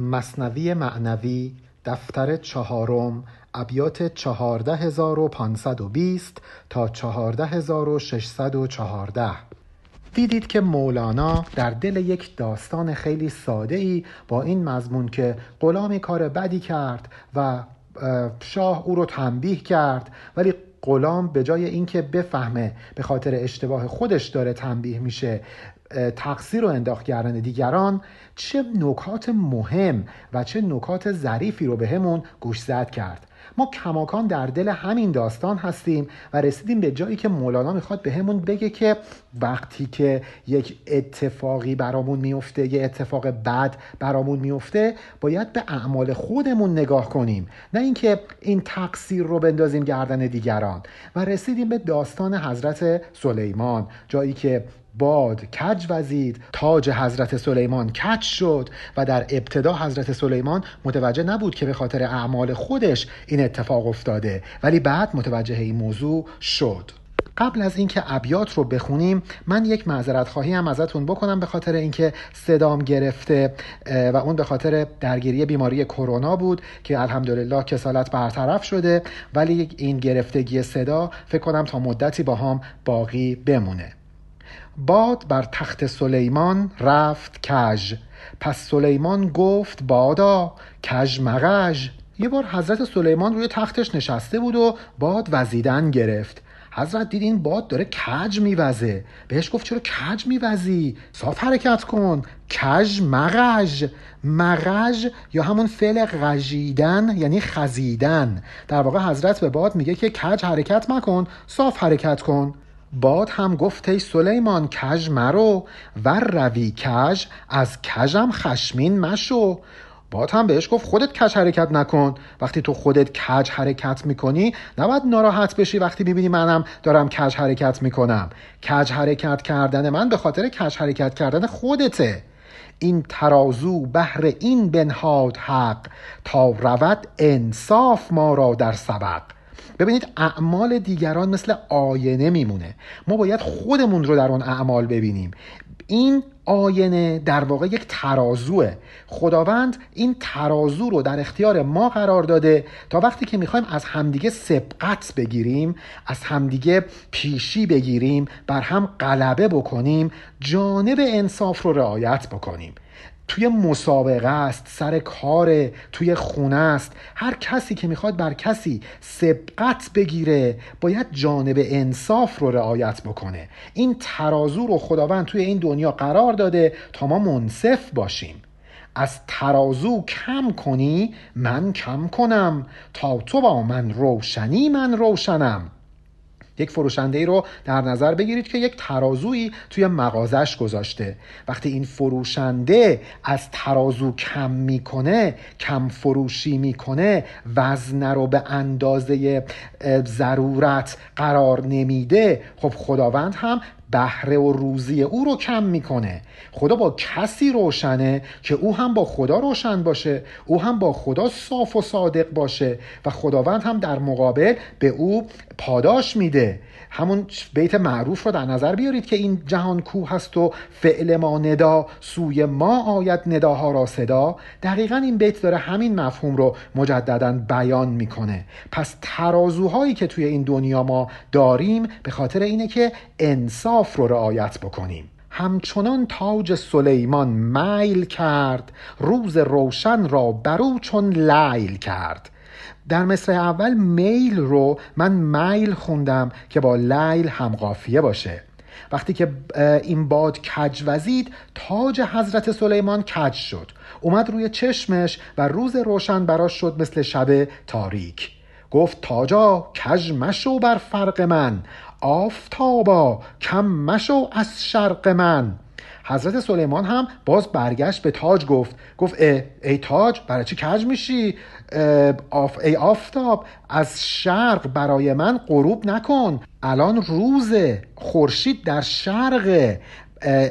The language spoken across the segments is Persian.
مصنوی معنوی دفتر چهارم ابیات 14520 تا 14614 دیدید که مولانا در دل یک داستان خیلی ساده ای با این مضمون که غلامی کار بدی کرد و شاه او رو تنبیه کرد ولی غلام به جای اینکه بفهمه به خاطر اشتباه خودش داره تنبیه میشه تقصیر رو انداخت کردن دیگران چه نکات مهم و چه نکات ظریفی رو بهمون به گوش زد کرد. ما کماکان در دل همین داستان هستیم و رسیدیم به جایی که مولانا می‌خواد به همون بگه که وقتی که یک اتفاقی برامون میفته یه اتفاق بد برامون میفته باید به اعمال خودمون نگاه کنیم. نه اینکه این تقصیر رو بندازیم گردن دیگران. و رسیدیم به داستان حضرت سلیمان جایی که باد کج وزید تاج حضرت سلیمان کج شد و در ابتدا حضرت سلیمان متوجه نبود که به خاطر اعمال خودش این اتفاق افتاده ولی بعد متوجه این موضوع شد. قبل از اینکه ابیات رو بخونیم من یک معذرت خواهی هم ازتون بکنم به خاطر اینکه صدام گرفته و اون به خاطر درگیری بیماری کرونا بود که الحمدلله کسالت برطرف شده ولی این گرفتگی صدا فکر کنم تا مدتی با هم باقی بمونه. باد بر تخت سلیمان رفت کژ. پس سلیمان گفت بادا کژ مغژ. یه بار حضرت سلیمان روی تختش نشسته بود و باد وزیدن گرفت. حضرت دید این باد داره کج میوزه. بهش گفت چرا کج میوزی؟ صاف حرکت کن. کج مغژ. مغژ یا همون فعل غژیدن یعنی خزیدن. در واقع حضرت به باد میگه که کج حرکت مکن صاف حرکت کن. باد هم گفت ای سلیمان کژ مرو و روی کژ از کژم خشمین مشو. باد هم بهش گفت خودت کج حرکت نکن. وقتی تو خودت کج حرکت می‌کنی نباید ناراحت بشی وقتی می‌بینی منم دارم کج حرکت می‌کنم. کج حرکت کردن من به خاطر کج حرکت کردن خودته. این ترازو بهر این بنهاد حق. تا رود انصاف ما را در سبق. ببینید اعمال دیگران مثل آینه میمونه. ما باید خودمون رو در اون اعمال ببینیم. این آینه در واقع یک ترازوه. خداوند این ترازو رو در اختیار ما قرار داده تا وقتی که می‌خوایم از همدیگه سبقت بگیریم از همدیگه پیشی بگیریم بر هم غلبه بکنیم جانب انصاف رو رعایت بکنیم. توی مسابقه است سر کار توی خونه است. هر کسی که می‌خواد بر کسی سبقت بگیره باید جانب انصاف رو رعایت بکنه. این ترازو رو خداوند توی این دنیا قرار داده تا ما منصف باشیم. از ترازو کم کنی من کم کنم. تا تو با من روشنی من روشنم. یک فروشنده ای رو در نظر بگیرید که یک ترازویی توی مغازش گذاشته. وقتی این فروشنده از ترازو کم می‌کنه کم فروشی می‌کنه وزن رو به اندازه ضرورت قرار نمیده خب خداوند هم بهره و روزی او رو کم می‌کنه. خدا با کسی روشنه که او هم با خدا روشن باشه او هم با خدا صاف و صادق باشه و خداوند هم در مقابل به او پاداش میده. همون بیت معروف رو در نظر بیارید که این جهان کو هست و فعل ما ندا سوی ما آید نداها را صدا. دقیقا این بیت داره همین مفهوم رو مجددا بیان می‌کنه. پس ترازوهایی که توی این دنیا ما داریم به خاطر اینه که انصاف رو رعایت بکنیم. همچنان تاج سلیمان میل کرد روز روشن را برو چون لیل کرد. در مصر اول میل رو من میل خوندم که با لیل همقافیه باشه. وقتی که این باد کج وزید تاج حضرت سلیمان کج شد. اومد روی چشمش و روز روشن براش شد مثل شب تاریک. گفت تاجا کج مشو بر فرق من. آفتابا کم مشو از شرق من. حضرت سلیمان هم باز برگشت به تاج گفت گفت ای تاج برای چی کج میشی؟ آف ای آفتاب از شرق برای من غروب نکن الان روز خورشید در شرق.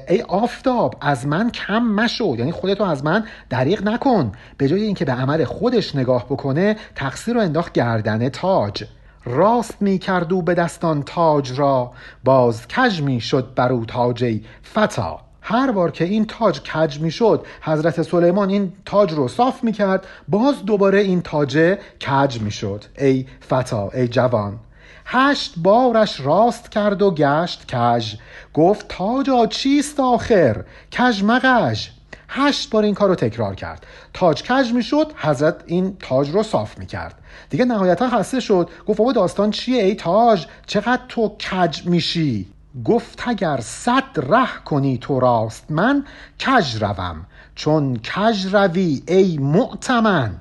ای آفتاب از من کم مشو یعنی خودتو از من دریغ نکن به جای اینکه به عمل خودش نگاه بکنه تقصیر رو انداخت گردن تاج. راست می کردو به دستان تاج را باز کج می شد برو تاجی فتا. هر بار که این تاج کج می‌شد حضرت سلیمان این تاج رو صاف می‌کرد باز دوباره این تاج کج می‌شد. ای فتا ای جوان هشت بارش راست کرد و گشت کژ گفت تاجا چیست آخر؟ کژ مغژ هشت بار این کار رو تکرار کرد. تاج کج می‌شد حضرت این تاج رو صاف می‌کرد. دیگه نهایتا خسته شد. گفت بابا داستان چیه ای تاج؟ چقدر تو کج میشی؟ گفت اگر صد ره کنی تو راست من کج روم چون کج روی ای معتمن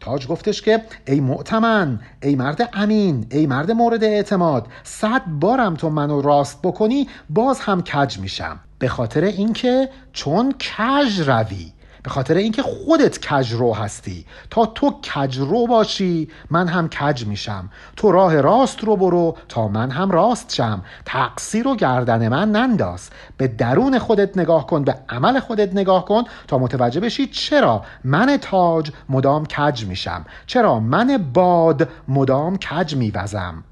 تاج گفتش که ای معتمن ای مرد امین ای مرد مورد اعتماد صد بارم تو منو راست بکنی باز هم کج میشم. به خاطر اینکه چون کج روی به خاطر اینکه خودت کجرو هستی. تا تو کجرو باشی من هم کج میشم. تو راه راست رو برو تا من هم راست شم. تقصیر و گردن من ننداز. به درون خودت نگاه کن به عمل خودت نگاه کن تا متوجه بشی چرا من تاج مدام کج میشم. چرا من باد مدام کج میوزم.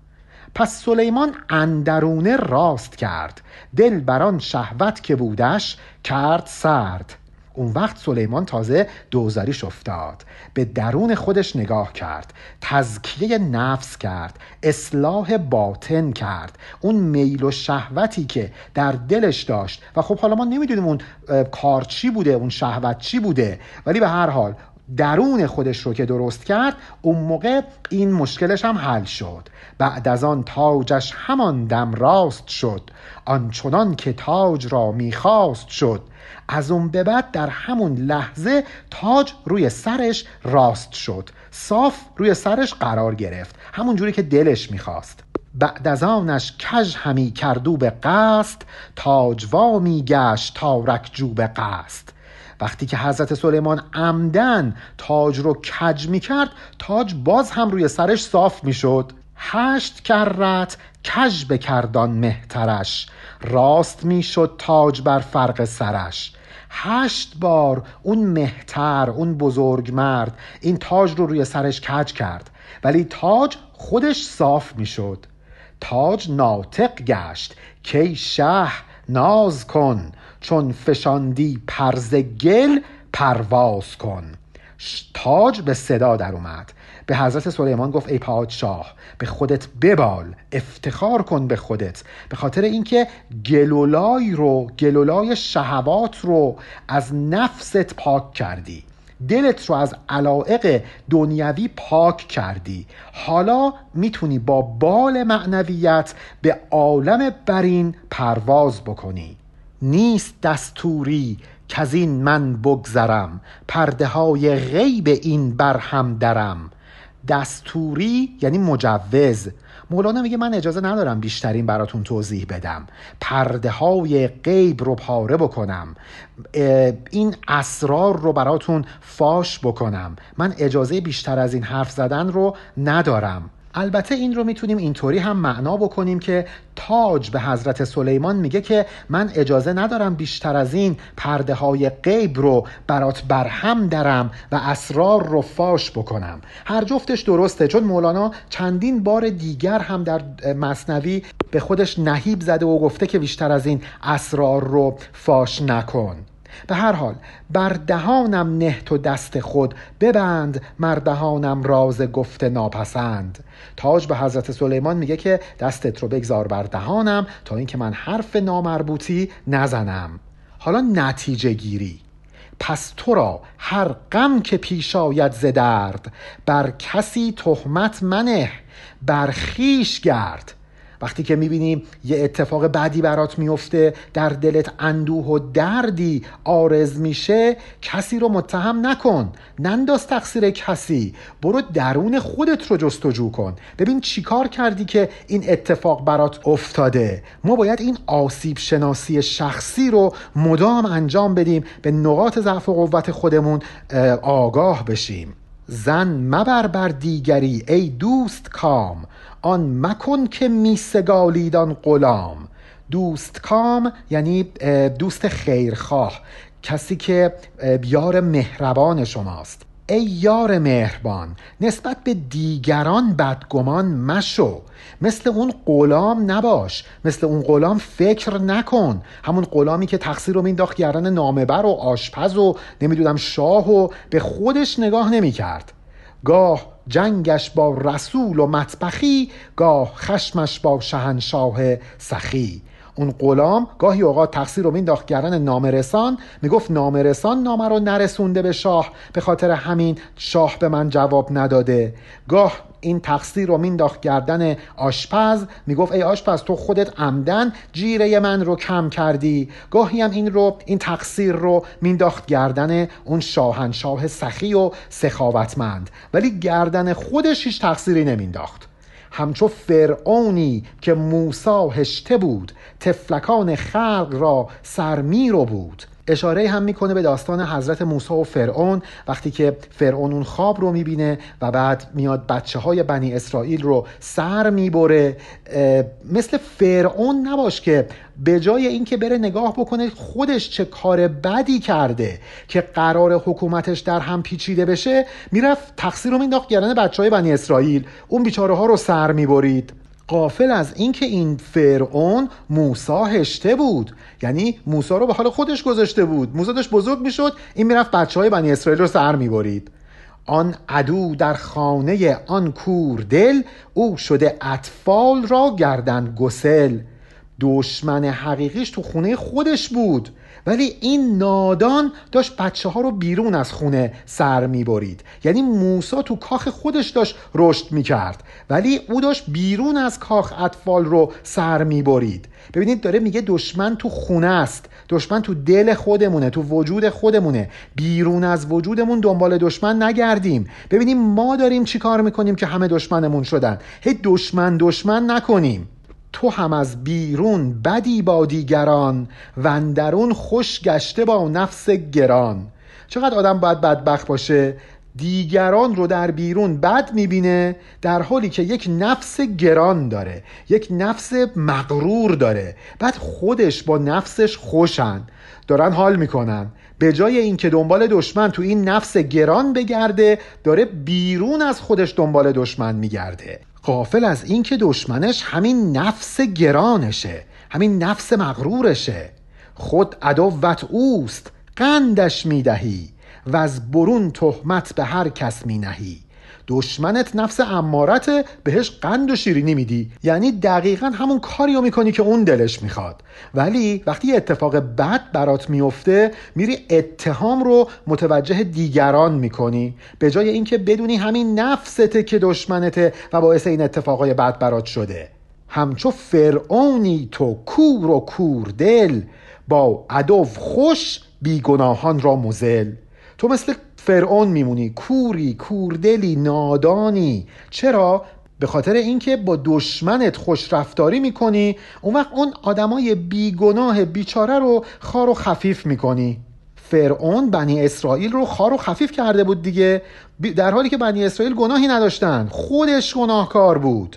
پس سلیمان اندرونه راست کرد. دل بران شهوت که بودش کرد سرد. اون وقت سلیمان تازه دوزاریش افتاد. به درون خودش نگاه کرد. تزکیه نفس کرد. اصلاح باطن کرد. اون میل و شهوتی که در دلش داشت. و خب حالا ما نمی‌دونیم اون کار چی بوده اون شهوت چی بوده. ولی به هر حال درون خودش رو که درست کرد اون موقع این مشکلش هم حل شد. بعد از آن تاجش همان دم راست شد. آنچنان که تاج را می‌خواست شد. از اون به بعد در همون لحظه تاج روی سرش راست شد. صاف روی سرش قرار گرفت. همون جوری که دلش می‌خواست. بعد از آنش کژ همی کردو به قصد تاجوا میگشت تا جو به قصد. وقتی که حضرت سلیمان عمدن تاج رو کج می‌کرد تاج باز هم روی سرش صاف می‌شد هشت کرت کج بکردان مهترش. راست می‌شد تاج بر فرق سرش. هشت بار اون مهتر اون بزرگ مرد این تاج رو روی سرش کج کرد ولی تاج خودش صاف می‌شد. تاج ناطق گشت کی شه ناز کن چون فشاندی پرز گل پرواز کن. تاج به صدا در اومد. به حضرت سلیمان گفت ای پادشاه به خودت ببال افتخار کن به خودت. به خاطر اینکه گلولای رو گلولای شهوات رو از نفست پاک کردی. دلت رو از علائق دنیوی پاک کردی. حالا می‌تونی با بال معنویت به عالم برین پرواز بکنی. نیست دستوری که از این من بگذرم. پرده های غیب این برهم درم. دستوری یعنی مجوز. مولانا میگه من اجازه ندارم بیشترین براتون توضیح بدم. پرده های غیب رو پاره بکنم. این اسرار رو براتون فاش بکنم. من اجازه بیشتر از این حرف زدن رو ندارم. البته این رو می‌تونیم اینطوری هم معنا بکنیم که تاج به حضرت سلیمان میگه که من اجازه ندارم بیشتر از این پرده های غیب رو برات برهم درم و اسرار رو فاش بکنم. هر جفتش درسته چون مولانا چندین بار دیگر هم در مصنوی به خودش نهیب زده و گفته که بیشتر از این اسرار رو فاش نکن. به هر حال بر دهانم نه تو دست خود ببند مردهانم راز گفته ناپسند. تاج به حضرت سلیمان میگه که دستت رو بگذار بر دهانم تا اینکه من حرف نامربوطی نزنم. حالا نتیجه گیری. پس تو را هر غم که پیش آید ز درد بر کسی تهمت منه بر خیش گرد. وقتی که می‌بینیم یه اتفاق بعدی برات میفته در دلت اندوه و دردی آرز میشه کسی رو متهم نکن. ننداز تقصیر کسی. برو درون خودت رو جستجو کن. ببین چیکار کردی که این اتفاق برات افتاده. ما باید این آسیب شناسی شخصی رو مدام انجام بدیم به نقاط ضعف و قوت خودمون آگاه بشیم. زن مبر بر دیگری ای دوست کام. آن مکن که میسگالید آن غلام. دوست کام یعنی دوست خیرخواه. کسی که یار مهربان شماست. ای یار مهربان نسبت به دیگران بدگمان مشو. مثل اون غلام نباش. مثل اون غلام فکر نکن. همون غلامی که تقصیر رو مینداخت گردن نامبر و آشپز و نمی‌دونم شاه و به خودش نگاه نمی‌کرد. گاه جنگش با رسول و مطبخی گاه خشمش با شهنشاه سخی. اون غلام گاهی اوقات تقصیر رو مینداخت گردن نامرسان می‌گفت نامرسان نامه رو نرسونده به شاه به خاطر همین شاه به من جواب نداده. گاه این تقصیر رو مینداخت گردن آشپز. می‌گفت ای آشپز تو خودت عمدن جیره من رو کم کردی. گاهی هم این رو این تقصیر رو مینداخت گردن اون شاهنشاه سخی و سخاوتمند. ولی گردن خودش هیچ تقصیری نمینداخت. همچو فرعونی که موسا هشته بود تفلکان خلق را سرمیرو بود. اشاره هم می‌کنه به داستان حضرت موسی و فرعون وقتی که فرعون اون خواب رو می‌بینه و بعد میاد بچه های بنی اسرائیل رو سر می‌بره. مثل فرعون نباش که به جای اینکه بره نگاه بکنه خودش چه کار بدی کرده که قرار حکومتش در هم پیچیده بشه می‌رفت تقصیر رو مینداخت گردن بچه های بنی اسرائیل. اون بیچاره ها رو سر می‌برید. قافل از اینکه این فرعون موسا هشته بود. یعنی موسا رو به حال خودش گذاشته بود. موسا داشت بزرگ می‌شد این می‌رفت بچه های بنی اسرائیل رو سر می‌برید. آن عدو در خانه آن کور دل او شده اطفال را گردن گسل. دشمن حقیقیش تو خونه خودش بود. ولی این نادان داشت بچه ها رو بیرون از خونه سر می‌برید. یعنی موسا تو کاخ خودش داشت رشد می‌کرد. ولی او داشت بیرون از کاخ اطفال رو سر می‌برید. ببینید داره میگه دشمن تو خونه است. دشمن تو دل خودمونه تو وجود خودمونه. بیرون از وجودمون دنبال دشمن نگردیم. ببینیم ما داریم چی کار می‌کنیم که همه دشمنمون شدن. هی دشمن دشمن نکنیم. تو هم از بیرون بدی با دیگران و اندرون خوش گشته با نفس گران. چقدر آدم باید بدبخت باشه؟ دیگران رو در بیرون بد می‌بینه در حالی که یک نفس گران داره یک نفس مغرور داره. بعد خودش با نفسش خوشن. دارن حال می‌کنن. به جای اینکه دنبال دشمن تو این نفس گران بگرده داره بیرون از خودش دنبال دشمن میگرده. قافل از اینکه دشمنش همین نفس گرانشه همین نفس مغرورشه. خود عدوت اوست قندش می‌دهی و از برون تهمت به هر کس مینهی. دشمنت نفس امارت بهش قند و شیرینی میدی. یعنی دقیقا همون کاریو می‌کنی که اون دلش می‌خواد. ولی وقتی اتفاق بد برات میفته میری اتهام رو متوجه دیگران می‌کنی. به جای اینکه بدونی همین نفسته که دشمنته و باعث این اتفاقای بد برات شده. همچو فرعونی تو کور و کور دل با عدو خوش بیگناهان را مزل. تو مثل فرعون میمونی. کوری کوردلی نادانی. چرا؟ به خاطر اینکه با دشمنت خوش رفتاری می‌کنی اون وقت اون آدمای بیگناه بیچاره رو خار و خفیف می‌کنی. فرعون بنی اسرائیل رو خار و خفیف کرده بود دیگه. در حالی که بنی اسرائیل گناهی نداشتن خودش گناهکار بود.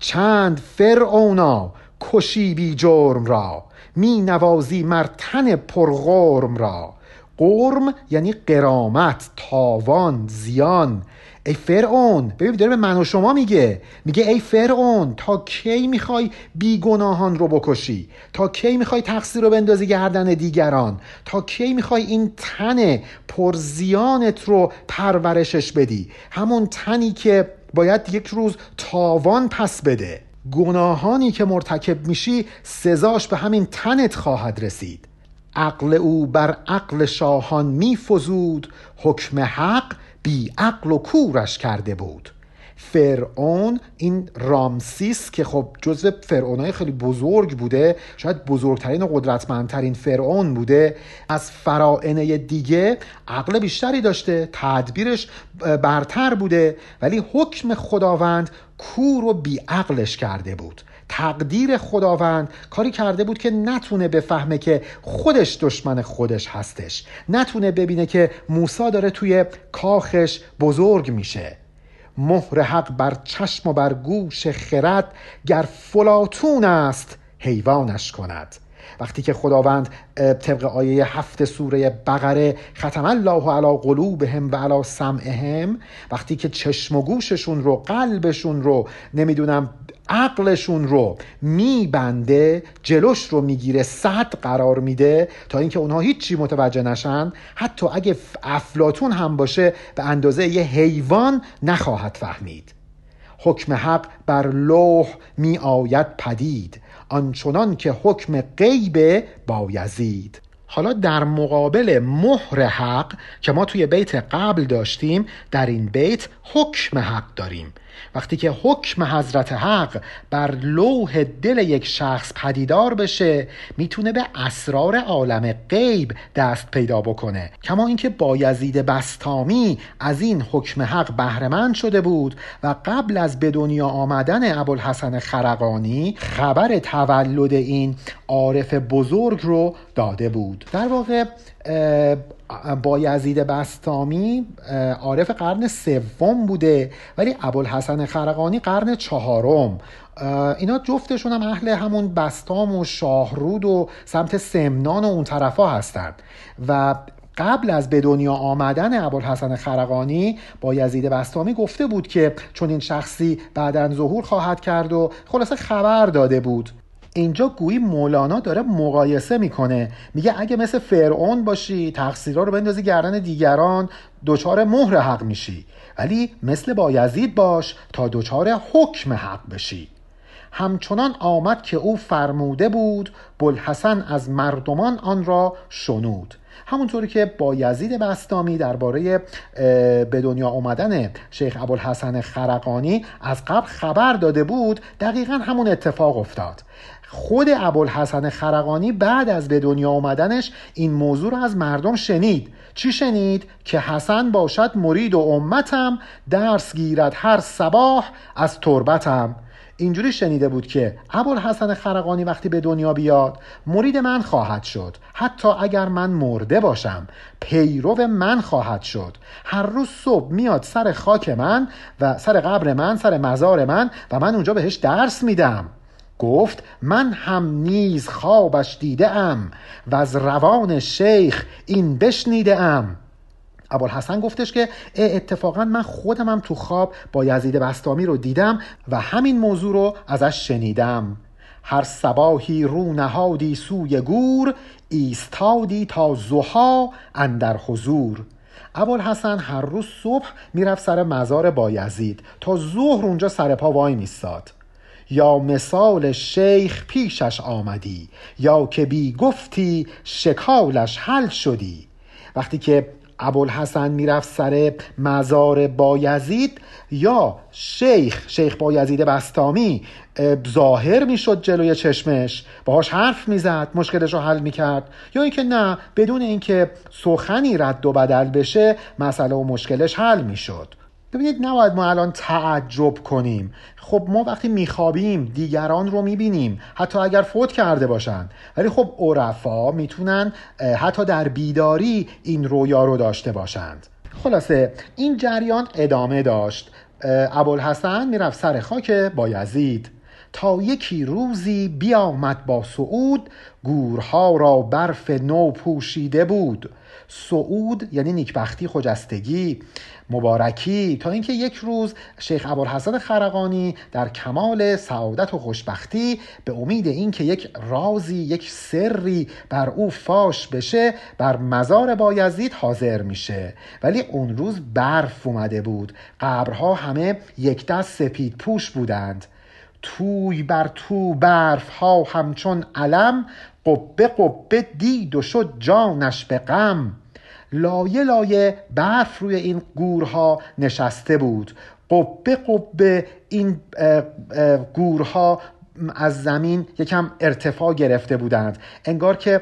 چند فرعونا کشی بی جرم را می نوازی مرتن پرغرم را. قرم یعنی قرامت تاوان زیان. ای فرعون ببین داره به من و شما میگه. میگه ای فرعون تا کی می‌خوای بیگناهان رو بکشی؟ تا کی می‌خوای تقصیر رو بندازی گردن دیگران؟ تا کی می‌خوای این تن پرزیانت رو پرورشش بدی؟ همون تنی که باید یک روز تاوان پس بده. گناهانی که مرتکب میشی سزاش به همین تنت خواهد رسید. عقل او بر عقل شاهان میفزود حکم حق بی عقل و کورش کرده بود. فرعون این رامسیس که خب جزو فرعونای خیلی بزرگ بوده شاید بزرگترین و قدرتمندترین فرعون بوده از فرائنه دیگه عقل بیشتری داشته تدبیرش برتر بوده ولی حکم خداوند کور و بیعقلش کرده بود. تقدیر خداوند کاری کرده بود که نتونه بفهمه که خودش دشمن خودش هستش. نتونه ببینه که موسا داره توی کاخش بزرگ میشه. مهر حق بر چشم و بر گوش خرد گر فلاتون است حیوانش کند. وقتی که خداوند طبق آیه هفت سوره بقره ختم الله علی قلوبهم و علی سمعهم وقتی که چشم و گوششون رو قلبشون رو نمی‌دونم عقلشون رو میبنده جلوش رو می‌گیره صد قرار میده تا اینکه اونها هیچی متوجه نشن. حتی اگه افلاتون هم باشه به اندازه یه حیوان نخواهد فهمید. حکم حق بر لوح می آید پدید آنچنان که حکم غیب بایزید. حالا در مقابل مهر حق که ما توی بیت قبل داشتیم در این بیت حکم حق داریم. وقتی که حکم حضرت حق بر لوح دل یک شخص پدیدار بشه می‌تونه به اسرار عالم غیب دست پیدا بکنه. کما اینکه بایزید بستامی از این حکم حق بهرهمند شده بود و قبل از به دنیا آمدن ابوالحسن خرقانی خبر تولد این عارف بزرگ رو داده بود. در واقع با یزید بستامی عارف قرن سوم بوده ولی ابوالحسن خرقانی قرن چهارم. اینا جفتشون هم اهل همون بستام و شاهرود و سمت سمنان و اون طرفا هستند و قبل از به دنیا آمدن ابوالحسن خرقانی با یزید بستامی گفته بود که چون این شخصی بعدا ظهور خواهد کرد و خلاصه خبر داده بود. اینجا گویی مولانا داره مقایسه می‌کنه. میگه اگه مثل فرعون باشی تقصیرها رو بندازی گردن دیگران دچار مهر حق میشی. ولی مثل بایزید باش تا دچار حکم حق بشی. همچنان آمد که او فرموده بود بلحسن از مردمان آن را شنود. همونطوری که با یزید بستامی درباره به دنیا آمدن شیخ ابوالحسن خرقانی از قبل خبر داده بود دقیقا همون اتفاق افتاد. خود ابوالحسن خرقانی بعد از به دنیا آمدنش این موضوع رو از مردم شنید. چی شنید؟ که حسن باشد مرید و امتم درس گیرد هر صباح از تربتم. اینجوری شنیده بود که ابوالحسن خرقانی وقتی به دنیا بیاد مرید من خواهد شد. حتی اگر من مرده باشم پیرو من خواهد شد. هر روز صبح میاد سر خاک من و سر قبر من سر مزار من و من اونجا بهش درس میدم. گفت من هم نیز خوابش دیده ام و از روان شیخ این بشنیده ام ابوالحسن گفتش که اتفاقا من خودمم تو خواب با یزید بستامی رو دیدم و همین موضوع رو ازش شنیدم. هر سباهی رو نهادی سوی گور ایستادی تا زها اندر حضور. ابوالحسن هر روز صبح می‌رفت سر مزار بایزید تا ظهر اونجا سر پا وای میستاد یا مثال شیخ پیشش آمدی یا که بی گفتی شکالش حل شدی. وقتی که ابوالحسن می‌رفت سر مزار بایزید یا شیخ شیخ بایزید بستامی ظاهر می‌شد جلوی چشمش باهاش حرف می‌زد مشکلش رو حل می‌کرد. یا اینکه نه بدون اینکه سخنی رد و بدل بشه مسئله و مشکلش حل می‌شد. ببینید نباید ما الان تعجب کنیم. خب ما وقتی میخوابیم دیگران رو می‌بینیم حتی اگر فوت کرده باشند ولی خب عرفا می‌تونن حتی در بیداری این رویا رو داشته باشند. خلاصه این جریان ادامه داشت. ابوالحسن می‌رفت سر خاک با یزید. تا یکی روزی بیامد با سعود گورها را برف نو پوشیده بود. سعود یعنی نیکبختی خجستگی. مبارکی تا اینکه یک روز شیخ ابوالحسن خرقانی در کمال سعادت و خوشبختی به امید اینکه یک رازی یک سری بر او فاش بشه بر مزار بایزید حاضر میشه. ولی اون روز برف اومده بود. قبرها همه یک دست سپید پوش بودند. توی بر تو برف ها همچون علم قبه قبه دید و شد جانش به غم. لایه لایه برف روی این گورها نشسته بود. قبه قبه این گورها از زمین یکم ارتفاع گرفته بودند. انگار که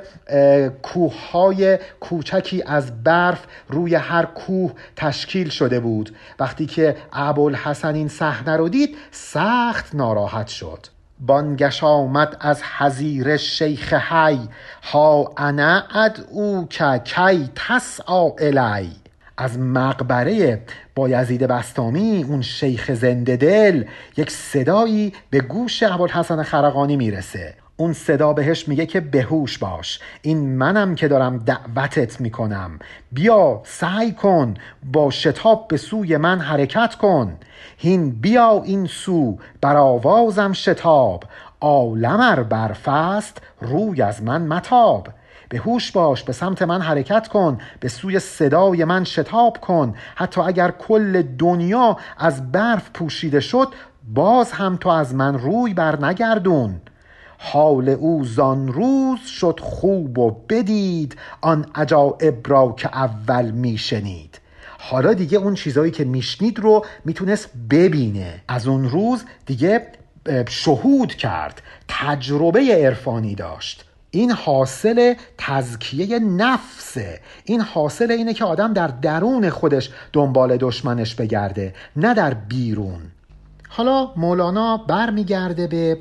کوههای کوچکی از برف روی هر کوه تشکیل شده بود. وقتی که ابوالحسن این صحنه رو دید سخت ناراحت شد. بانگش آمد از حزیر شیخ حی. ها انا او که کی تسعا الی. از مقبره با یزید بستامی اون شیخ زنده دل یک صدایی به گوش ابوالحسن خرقانی می‌رسه. اون صدا بهش میگه که بهوش باش. این منم که دارم دعوتت می‌کنم. بیا سعی کن با شتاب به سوی من حرکت کن. هین بیا این سو بر آوازم شتاب. عالمر برفست روی از من متاب. به هوش باش به سمت من حرکت کن. به سوی صدای من شتاب کن. حتی اگر کل دنیا از برف پوشیده شد باز هم تو از من روی بر نگردون حال او زان روز شد خوب و بدید آن عجایب را که اول میشنید حالا دیگه اون چیزایی که میشنید رو می‌تونست ببینه. از اون روز دیگه شهود کرد تجربه عرفانی داشت. این حاصل تزکیه نفسه. این حاصل اینه که آدم در درون خودش دنبال دشمنش بگرده نه در بیرون. حالا مولانا برمیگرده به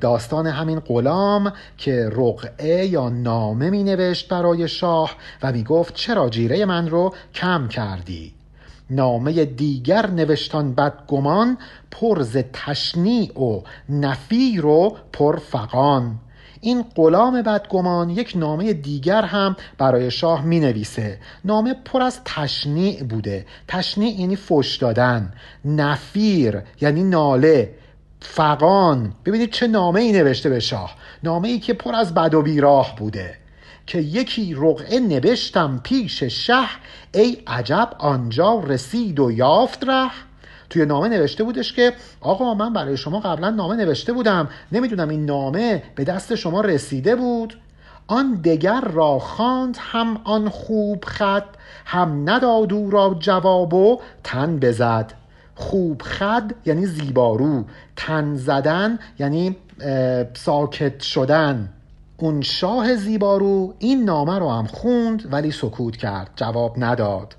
داستان همین غلام که رقعه یا نامه می نوشت برای شاه و می گفت چرا جیره من رو کم کردی؟ نامه دیگر نوشتان بدگمان پرز تشنیع و نفیر و پرفقان این غلام بدگمان یک نامه دیگر هم برای شاه می نویسه نامه پر از تشنیع بوده. تشنیع یعنی فش دادن. نفیر یعنی ناله. فقان ببینید چه نامه ای نوشته به شاه. نامه ای که پر از بد و بیراه بوده. که یکی رقعه نوشتم پیش شه. ای عجب آنجا رسید و یافت ره. توی نامه نوشته بودش که آقا من برای شما قبلا نامه نوشته بودم. نمی‌دونم این نامه به دست شما رسیده بود. آن دگر را خواند هم آن خوب خط هم نداد او را جواب و تن بزد. خوب خد یعنی زیبارو تن زدن یعنی ساکت شدن. اون شاه زیبارو این نامه رو هم خوند ولی سکوت کرد جواب نداد.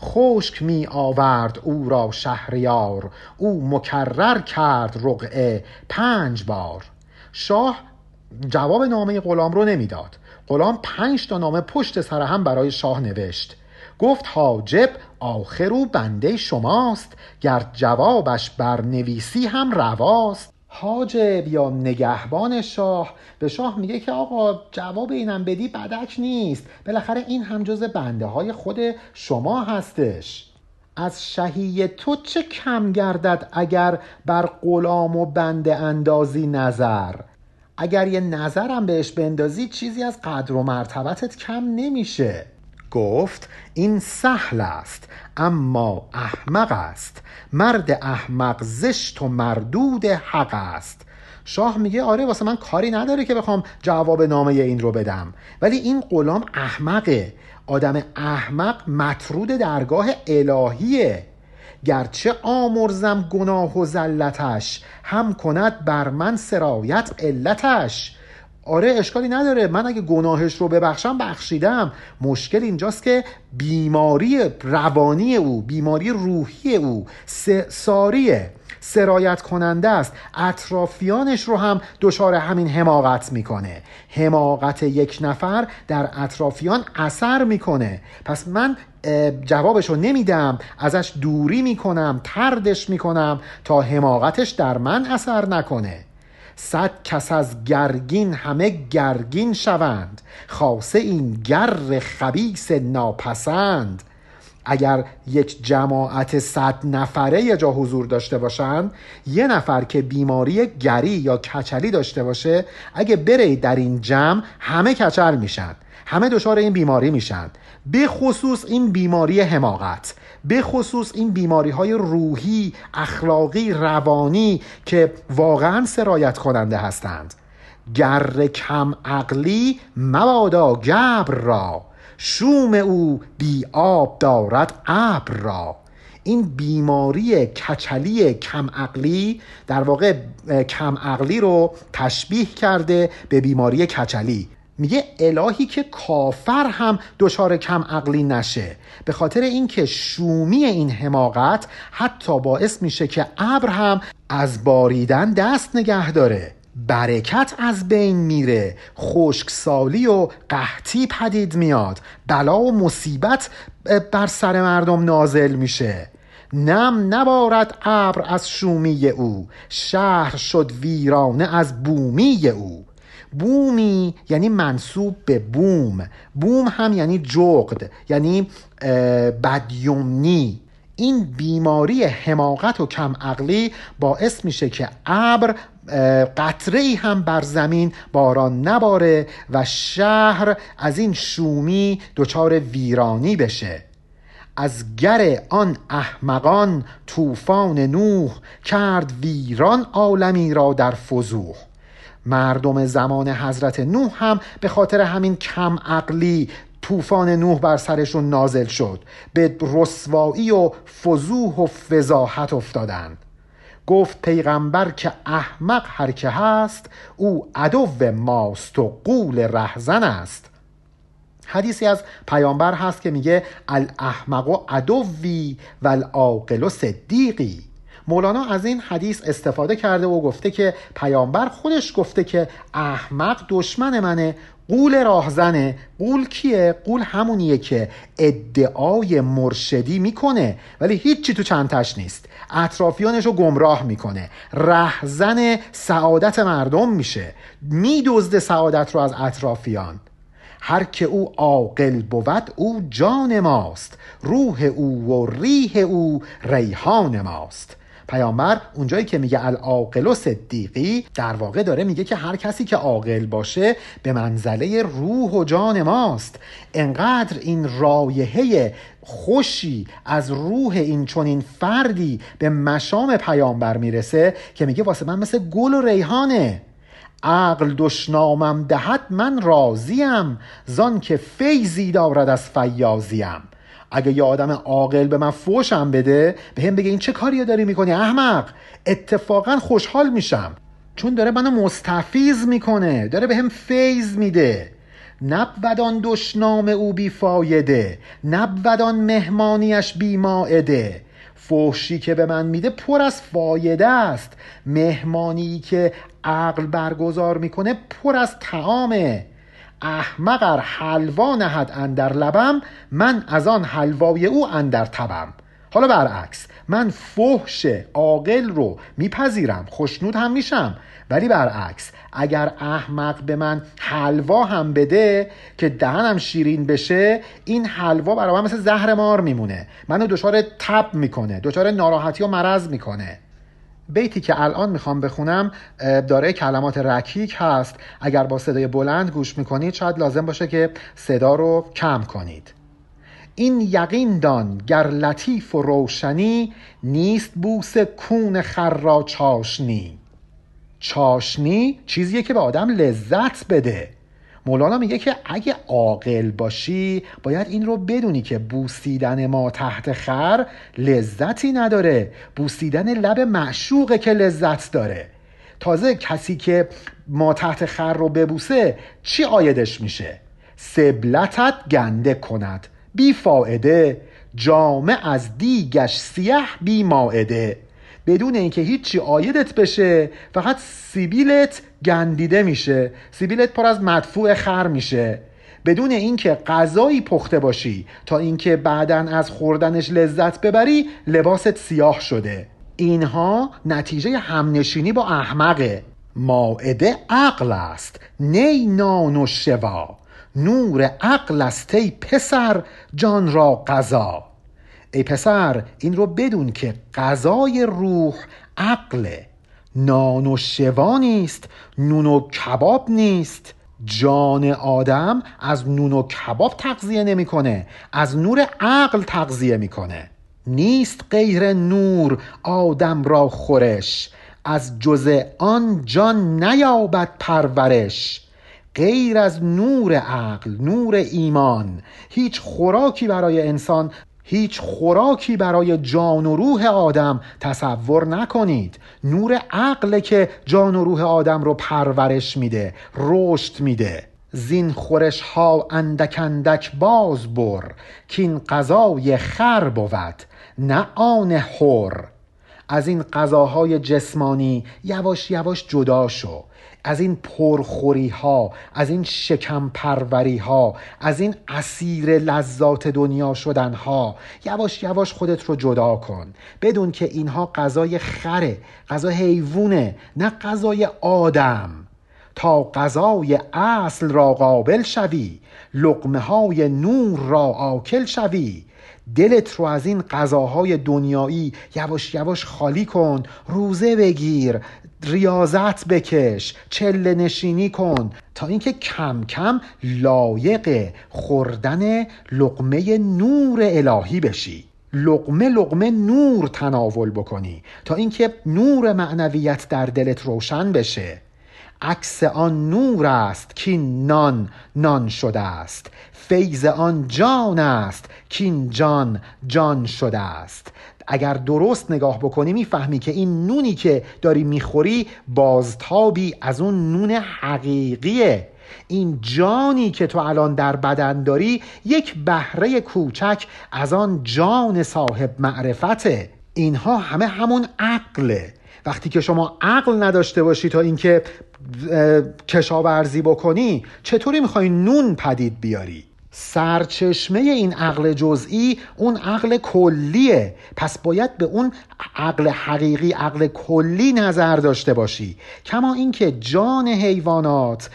خشک می آورد او را شهریار. او مکرر کرد رقعه پنج بار. شاه جواب نامه غلام رو نمی‌داد. غلام پنج تا نامه پشت سر هم برای شاه نوشت. گفت حاجب آخر او بنده شماست. گر جوابش بر نویسی هم رواست. حاجب یا نگهبان شاه به شاه میگه که آقا جواب اینم بدی بدک نیست. بالاخره این هم جز بنده های خود شما هستش. از شهی تو چه کم گردد اگر بر غلام و بنده اندازی نظر؟ اگر یه نظرم بهش بندازی چیزی از قدر و مرتبتت کم نمیشه. گفت این سهل است اما احمق است. مرد احمق زشت و مردود حق است. شاه میگه آره واسه من کاری نداره که بخوام جواب نامه این رو بدم. ولی این غلام احمقه. آدم احمق مطرود درگاه الهیه. گرچه آمرزم گناه و زلتش هم کند بر من سرایت علتش. آره اشکالی نداره. من اگه گناهش رو ببخشم بخشیدم. مشکل اینجاست که بیماری روانی او بیماری روحی او ساریه. سرایت کننده است. اطرافیانش رو هم دچار همین حماقت می‌کنه. حماقت یک نفر در اطرافیان اثر می‌کنه. پس من جوابش رو نمیدم. ازش دوری می‌کنم تردش می‌کنم تا حماقتش در من اثر نکنه. صد کس از گرگین همه گرگین شوند. خاصه این گر خبیس ناپسند. اگر یک جماعت صد نفره یه جا حضور داشته باشند یه نفر که بیماری گری یا کچلی داشته باشه اگه بره در این جمع همه کچل میشن. همه دچار این بیماری میشن. به خصوص این بیماری حماقت به خصوص این بیماری های روحی اخلاقی روانی که واقعا سرایت کننده هستند. گر کم عقلی مبادا گبر را. شوم او بی آب دارد ابر را. این بیماری کچلی کم عقلی در واقع کم عقلی رو تشبیه کرده به بیماری کچلی. میگه الهی که کافر هم دچار کم عقلی نشه. به خاطر اینکه شومی این حماقت حتی باعث میشه که ابر هم از باریدن دست نگه داره. برکت از بین میره. خشکسالی و قحطی پدید میاد. بلا و مصیبت بر سر مردم نازل میشه. نم نبارد ابر از شومی او. شهر شد ویرانه از بومی او. بومی یعنی منصوب به بوم. بوم هم یعنی جغد یعنی بدیومنی این بیماری حماقت و کم عقلی باعث میشه که ابر قطره ای هم بر زمین باران نباره و شهر از این شومی دچار ویرانی بشه. از گر آن احمقان طوفان نوح کرد ویران عالمی را در فضوح. مردم زمان حضرت نوح هم به خاطر همین کم عقلی طوفان نوح بر سرشون نازل شد. به رسوایی و فضوح و فضاحت افتادند. گفت پیغمبر که احمق هر که هست او عدو ماست و قول رهزن است. حدیثی از پیامبر هست که میگه الاحمق و عدوی و العاقل و صدیقی. مولانا از این حدیث استفاده کرده و گفته که پیامبر خودش گفته که احمق دشمن منه قول راهزنه قول کیه؟ قول همونیه که ادعای مرشدی می‌کنه ولی هیچی تو چندتش نیست. اطرافیانش رو گمراه می‌کنه. رهزن سعادت مردم میشه. میدزده سعادت رو از اطرافیان. هر که او عاقل بود او جان ماست. روح او و ریح او ریحان ماست. پیامبر اونجایی که میگه العاقل صدیقی در واقع داره میگه که هر کسی که عاقل باشه به منزله روح و جان ماست. انقدر این رایحه خوشی از روح این چنین فردی به مشام پیامبر می‌رسه که میگه واسه من مثل گل و ریحانه. عقل دشنامم دهد من راضیم. زان که فیزی دارد از فیازیم اگه یه آدم عاقل به من فوشم بده به هم بگه این چه کاری داری می‌کنی؟ احمق! اتفاقا خوشحال میشم. چون داره منو مستفیز می‌کنه داره به هم فیض میده. نبودان دشنام او بیفایده نبودان مهمانیش بیماعده. فوشی که به من میده پر از فایده است. مهمانی که عقل برگزار می‌کنه پر از تعامه احمق حلوا نهد اندر لبم من از آن حلوای او اندر تبم. حالا برعکس من فحش عاقل رو میپذیرم خوشنود هم میشم. ولی برعکس اگر احمق به من حلوا هم بده که دهنم شیرین بشه این حلوا برای من مثل زهر مار میمونه. منو دچار تب می‌کنه دچار ناراحتی و مرض می‌کنه. بیتی که الان می‌خوام بخونم داره کلمات رکیک هست. اگر با صدای بلند گوش می‌کنید شاید لازم باشه که صدا رو کم کنید. این یقین دان گر لطیف و روشنی نیست بوس کون خر را چاشنی. چاشنی چیزیه که به آدم لذت بده. مولانا میگه که اگه عاقل باشی باید این رو بدونی که بوسیدن ما تحت خر لذتی نداره. بوسیدن لب معشوقه که لذت داره. تازه کسی که ما تحت خر رو ببوسه چی آیدش میشه؟ سبلتت گنده کند. بی فائده. جامع از دیگش سیه بی ماعده بدون اینکه هیچی آیدت بشه فقط سیبیلت گندیده میشه. سیبیلت پر از مدفوع خر میشه. بدون اینکه غذایی پخته باشی تا اینکه بعدا از خوردنش لذت ببری لباست سیاه شده. اینها نتیجه همنشینی با احمقه. ماعده عقل است. نی نان و شوا. نور عقل است ای پسر جان را غذا ای پسر این رو بدون که غذای روح عقله نان و شوا نیست نون و کباب نیست. جان آدم از نون و کباب تغذیه نمی‌کنه از نور عقل تغذیه می‌کنه. نیست غیر نور آدم را خورش. از جز آن جان نیابد پرورش. غیر از نور عقل نور ایمان. هیچ خوراکی برای انسان هیچ خوراکی برای جان و روح آدم تصور نکنید. نور عقل که جان و روح آدم رو پرورش میده رشد میده. زین خورش ها اندک اندک باز بر که این غذای خر بود نه آن حر. از این غذاهای جسمانی یواش یواش جدا شو. از این پرخوری ها از این شکم پروری ها از این اسیر لذات دنیا شدن ها یواش یواش خودت رو جدا کن. بدون که اینها غذای خره غذا حیوونه نه غذای آدم. تا غذای اصل را قابل شوی لقمه های نور را آکل شوی. دلت رو از این غذاهای دنیایی یواش یواش خالی کن روزه بگیر ریاضت بکش چله نشینی کن. تا اینکه کم کم لایق خوردن لقمه نور الهی بشی. لقمه لقمه نور تناول بکنی. تا اینکه نور معنویت در دلت روشن بشه. عکس آن نور است که نان نان شده است. فیض آن جان است که جان جان شده است. اگر درست نگاه بکنی می‌فهمی که این نونی که داری می‌خوری بازتابی از اون نون حقیقیه. این جانی که تو الان در بدن داری یک بهره کوچک از آن جان صاحب معرفته. اینها همه همون عقله. وقتی که شما عقل نداشته باشی تا اینکه کشاورزی بکنی چطوری می‌خوای نون پدید بیاری؟ سرچشمه این عقل جزئی اون عقل کلیه. پس باید به اون عقل حقیقی عقل کلی نظر داشته باشی. کما اینکه جان حیوانات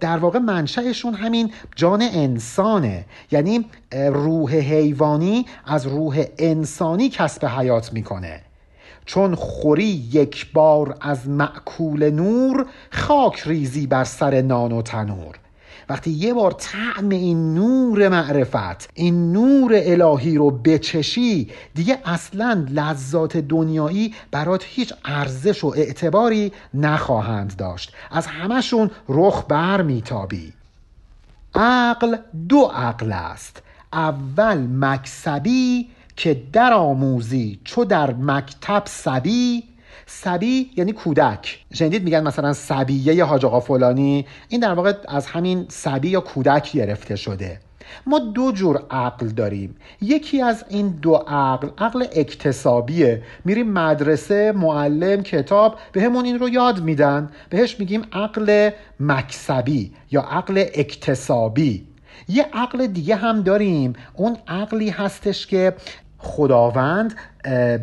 در واقع منشأشون همین جان انسانه. یعنی روح حیوانی از روح انسانی کسب حیات می‌کنه. چون خوری یک بار از معکول نور خاک ریزی بر سر نان و تنور. وقتی یه بار طعم این نور معرفت این نور الهی رو بچشی دیگه اصلا لذات دنیایی برات هیچ ارزش و اعتباری نخواهند داشت. از همشون رخ بر میتابی. عقل دو عقل است. اول مکسبی که در آموزی چو در مکتب سبی سبی یعنی کودک. شنیدید میگن مثلا سبیه حاج آقا فلانی. این در واقع از همین سبی یا کودک گرفته شده. ما دو جور عقل داریم. یکی از این دو عقل عقل اکتسابیه. میریم مدرسه معلم کتاب به همون این رو یاد میدن. بهش میگیم عقل مکسبی یا عقل اکتسابی. یه عقل دیگه هم داریم. اون عقلی هستش که خداوند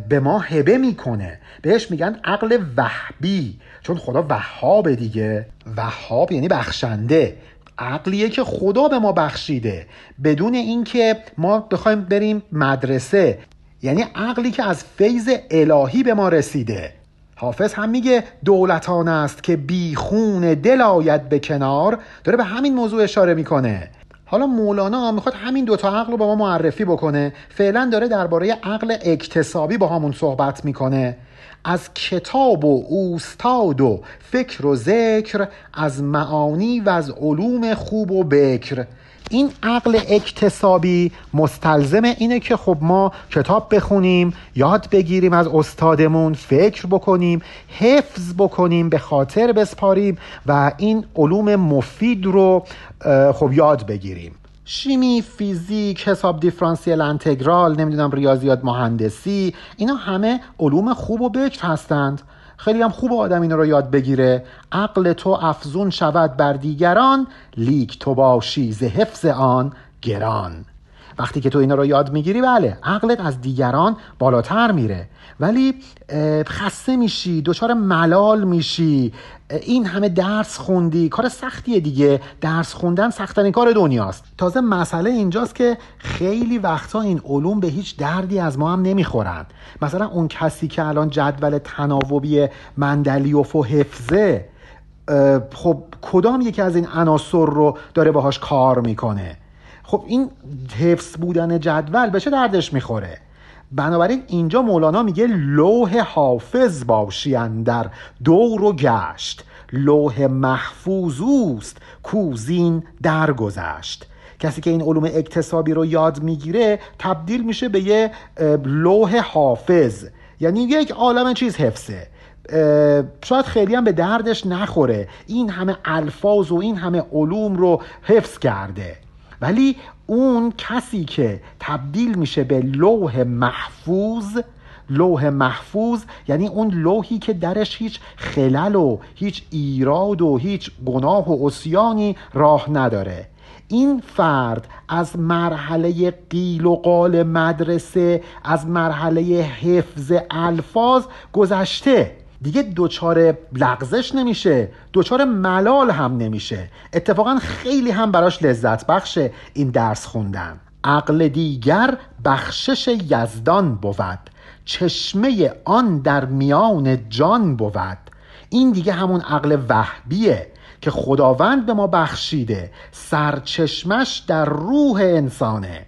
به ما هبه می‌کنه. بهش میگن عقل وحبی چون خدا وهابه دیگه. وهاب یعنی بخشنده. عقلیه که خدا به ما بخشیده. بدون اینکه ما بخوایم بریم مدرسه. یعنی عقلی که از فیض الهی به ما رسیده. حافظ هم میگه دولتان است که بیخون دل آید به کنار. داره به همین موضوع اشاره می‌کنه. حالا مولانا می‌خواد همین دوتا عقل رو با ما معرفی بکنه. فعلا داره درباره عقل اکتسابی با همون صحبت می‌کنه. از کتاب و اوستاد و فکر و ذکر از معانی و از علوم خوب و بکر. این عقل اکتسابی مستلزم اینه که خب ما کتاب بخونیم یاد بگیریم از استادمون فکر بکنیم حفظ بکنیم به خاطر بسپاریم و این علوم مفید رو خب یاد بگیریم. شیمی فیزیک حساب دیفرانسیل انتگرال نمی‌دونم ریاضیات مهندسی اینا همه علوم خوب و بکر هستند. خیلی هم خوب آدم این رو یاد بگیره. عقل تو افزون شود بر دیگران لیک تو باشی ز حفظ آن گران. وقتی که تو اینا رو یاد می‌گیری بله عقلت از دیگران بالاتر میره. ولی خسته میشی دچار ملال میشی. این همه درس خوندی کار سختیه دیگه. درس خوندن سختترین کار دنیاست. تازه مسئله اینجاست که خیلی وقتا این علوم به هیچ دردی از ما هم نمی‌خورن. مثلا اون کسی که الان جدول تناوبی مندلیوف و حفظه خب کدام یکی از این عناصر رو داره باهاش کار می‌کنه؟ خب این حفظ بودن جدول به چه دردش می‌خوره؟ بنابراین اینجا مولانا میگه لوح حافظ باشی در دور و گشت. لوح محفوظ اوست کوزین درگذشت. کسی که این علوم اکتسابی رو یاد می‌گیره تبدیل میشه به یه لوح حافظ. یعنی یک عالم چیز حفظه. شاید خیلی هم به دردش نخوره. این همه الفاظ و این همه علوم رو حفظ کرده. ولی اون کسی که تبدیل میشه به لوح محفوظ لوح محفوظ یعنی اون لوحی که درش هیچ خلل و هیچ ایراد و هیچ گناه و اسیانی راه نداره. این فرد از مرحله قیل و قال مدرسه از مرحله حفظ الفاظ گذشته. دیگه دوچار لغزش نمیشه دوچار ملال هم نمیشه. اتفاقا خیلی هم براش لذت بخشه این درس خوندن. عقل دیگر بخشش یزدان بود. چشمه آن در میان جان بود. این دیگه همون عقل وحبیه که خداوند به ما بخشیده. سرچشمش در روح انسانه.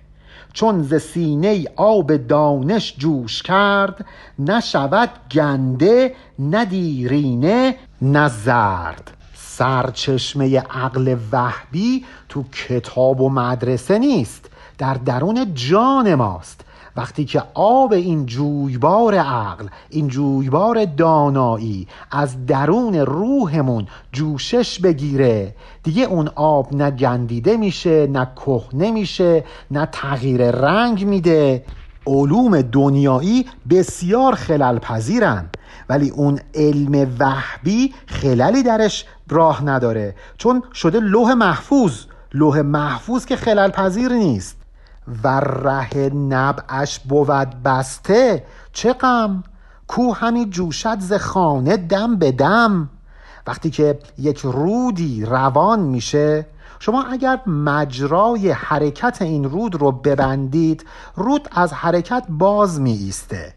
چون ز سینه آب دانش جوش کرد نشود گنده نه دیرینه نه زرد. سرچشمه عقل وحبی تو کتاب و مدرسه نیست در درون جان ماست. وقتی که آب این جویبار عقل این جویبار دانایی از درون روحمون جوشش بگیره دیگه اون آب نه گندیده میشه نه کهنه میشه نه تغییر رنگ میده. علوم دنیایی بسیار خلل پذیرن ولی اون علم وحبی خللی درش راه نداره چون شده لوح محفوظ. لوح محفوظ که خلل پذیر نیست. و ره نبعش بود بسته. چه غم؟ کو همی جوشد ز خانه دم به دم. وقتی که یک رودی روان میشه شما اگر مجرای حرکت این رود رو ببندید رود از حرکت باز می ایسته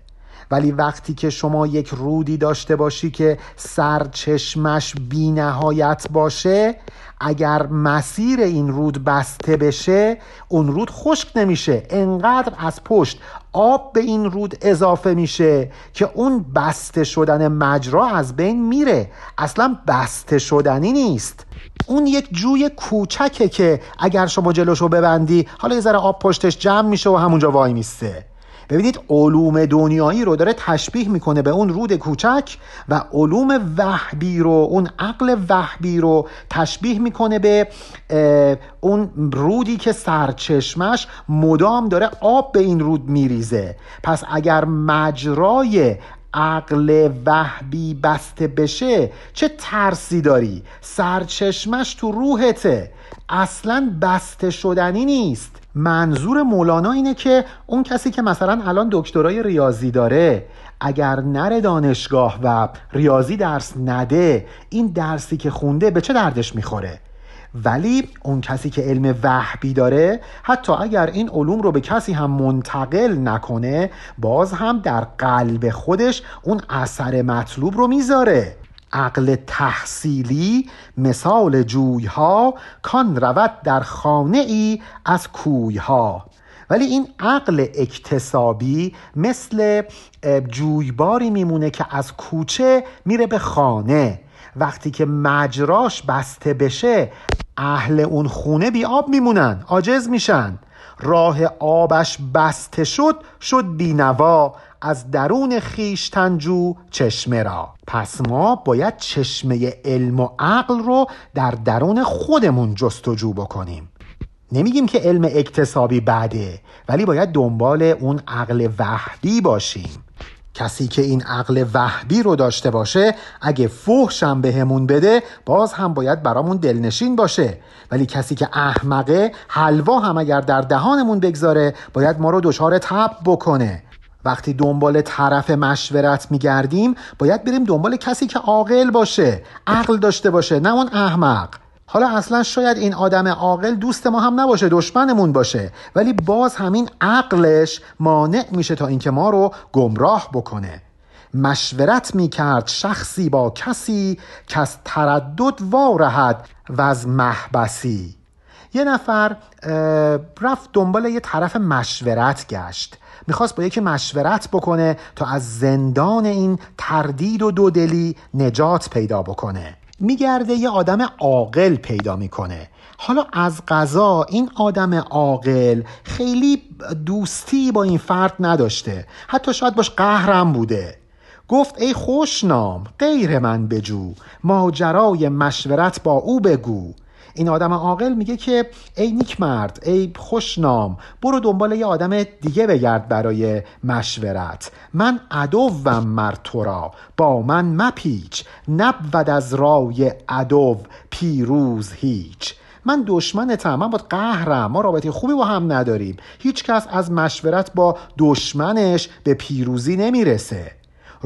ولی وقتی که شما یک رودی داشته باشی که سرچشمش بی نهایت باشه اگر مسیر این رود بسته بشه اون رود خشک نمیشه. انقدر از پشت آب به این رود اضافه میشه که اون بسته شدن مجرا از بین میره. اصلا بسته شدنی نیست. اون یک جوی کوچکه که اگر شما جلوشو ببندی حالا یه ذره آب پشتش جمع میشه و همونجا وای میسته. ببینید علوم دنیایی رو داره تشبیه می‌کنه به اون رود کوچک و علوم وحبی رو اون عقل وحبی رو تشبیه می‌کنه به اون رودی که سرچشمش مدام داره آب به این رود میریزه. پس اگر مجرای عقل وحبی بسته بشه چه ترسی داری؟ سرچشمش تو روحته. اصلا بسته شدنی نیست. منظور مولانا اینه که اون کسی که مثلا الان دکترای ریاضی داره اگر نره دانشگاه و ریاضی درس نده این درسی که خونده به چه دردش می‌خوره؟ ولی اون کسی که علم وحبی داره حتی اگر این علوم رو به کسی هم منتقل نکنه باز هم در قلب خودش اون اثر مطلوب رو می‌ذاره. عقل تحصیلی مثال جویها کان رود در خانه ای از کویها. ولی این عقل اکتسابی مثل جویباری میمونه که از کوچه میره به خانه. وقتی که مجراش بسته بشه اهل اون خونه بی آب میمونن عاجز میشن. راه آبش بسته شد شد بینوا از درون خیشتنجو چشمه را. پس ما باید چشمه علم و عقل رو در درون خودمون جستجو بکنیم. نمیگیم که علم اکتسابی بده ولی باید دنبال اون عقل وحبی باشیم. کسی که این عقل وحبی رو داشته باشه اگه فحشم بهمون بده باز هم باید برامون دلنشین باشه. ولی کسی که احمقه حلوا هم اگر در دهانمون بگذاره باید ما رو دچار تب بکنه. وقتی دنبال طرف مشورت میگردیم باید بریم دنبال کسی که عاقل باشه عقل داشته باشه نه اون احمق. حالا اصلا شاید این آدم عاقل دوست ما هم نباشه دشمنمون باشه ولی باز همین عقلش مانع میشه تا اینکه ما رو گمراه بکنه. مشورت می‌کرد شخصی با کسی که از تردد وارهد و از محبسی. یه نفر رفت دنبال یه طرف مشورت گشت. می‌خواست با یکی مشورت بکنه تا از زندان این تردید و دودلی نجات پیدا بکنه. میگرده یه آدم عاقل پیدا می‌کنه. حالا از قضا این آدم عاقل خیلی دوستی با این فرد نداشته. حتی شاید باش قهرم بوده. گفت ای خوشنام غیر من بجو. ماجرای مشورت با او بگو. این آدم عاقل میگه که ای نیک مرد ای خوشنام برو دنبال یه آدم دیگه بگرد برای مشورت. من عدوم مر تو را با من مپیچ نبود از رای عدو پیروز هیچ. من دشمنتم من با قهرم ما رابطه خوبی با هم نداریم. هیچ کس از مشورت با دشمنش به پیروزی نمی‌رسه.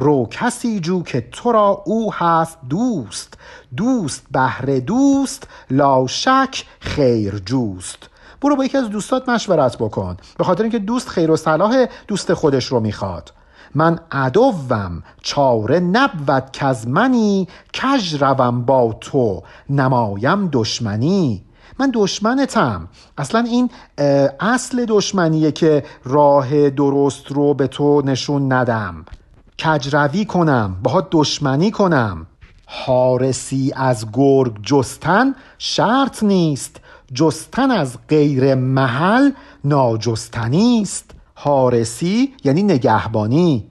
رو کسی جو که تو را او هست دوست دوست بهر دوست لا شک خیر جوست. برو با یکی از دوستات مشورت بکن. به خاطر اینکه دوست خیر و صلاح دوست خودش رو می‌خواد. من عدوم چاره نبود که از منی کج روم با تو نمایم دشمنی. من دشمنتم. اصلا این اصل دشمنیه که راه درست رو به تو نشون ندم. کجروی کنم باها دشمنی کنم. حارسی از گرگ جستن شرط نیست جستن از غیر محل ناجستنی است. حارسی یعنی نگهبانی.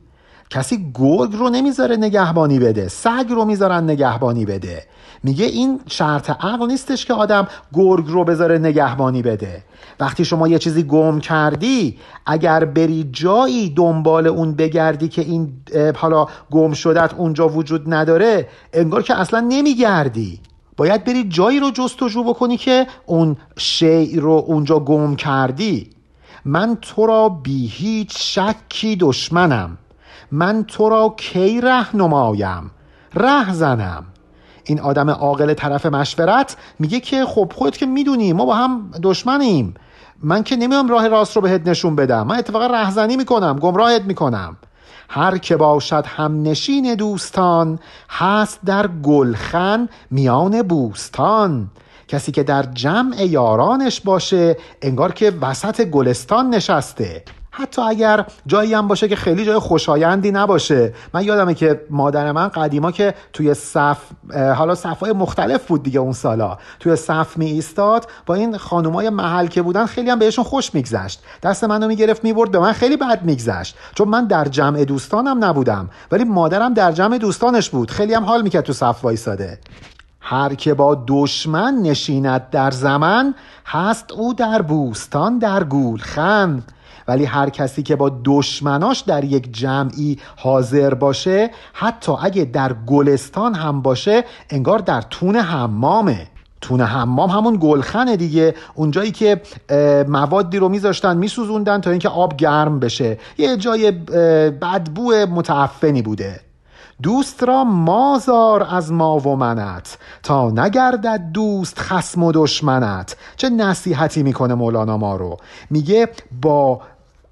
کسی گرگ رو نمی‌ذاره نگهبانی بده سگ رو می‌ذارن نگهبانی بده. میگه این شرط عقل نیستش که آدم گرگ رو بذاره نگهبانی بده. وقتی شما یه چیزی گم کردی اگر بری جایی دنبال اون بگردی که این حالا گم شدت اونجا وجود نداره انگار که اصلا نمیگردی. باید بری جایی رو جستجو بکنی که اون شی رو اونجا گم کردی. من تو را بی هیچ شکی دشمنم. من تو را کی ره نمایم ره زنم. این آدم عاقل طرف مشورت میگه که خب خودت که می‌دونی ما با هم دشمنیم. من که نمیام راه راست رو بهت نشون بدم. من اتفاقا رهزنی می‌کنم گمراهت می‌کنم. هر که باشد هم نشین دوستان هست در گلخن میان بوستان. کسی که در جمع یارانش باشه انگار که وسط گلستان نشسته. حتی اگر جایی هم باشه که خیلی جای خوشایندی نباشه. من یادمه که مادر من قدیما که توی صف حالا صفهای مختلف بود دیگه اون سالا. توی صف می ایستاد با این خانومای محل که بودن خیلی هم بهشون خوش میگذشت. دست منو می‌گرفت می‌برد به من خیلی بد میگذشت. چون من در جمع دوستانم نبودم ولی مادرم در جمع دوستانش بود. خیلی هم حال می‌کرد تو صف وایساده. هر که با دشمن نشیند در زمان هست او در بوستان در گولخن ولی هر کسی که با دشمناش در یک جمعی حاضر باشه حتی اگه در گلستان هم باشه انگار در تون حمامه. تون حمام همون گلخنه دیگه. اونجایی که موادی رو میذاشتن میسوزوندن تا اینکه آب گرم بشه. یه جای بدبو متعفنی بوده. دوست را مازار از ما و منت. تا نگردد دوست خسم و دشمنت. چه نصیحتی می‌کنه مولانا ما رو. میگه با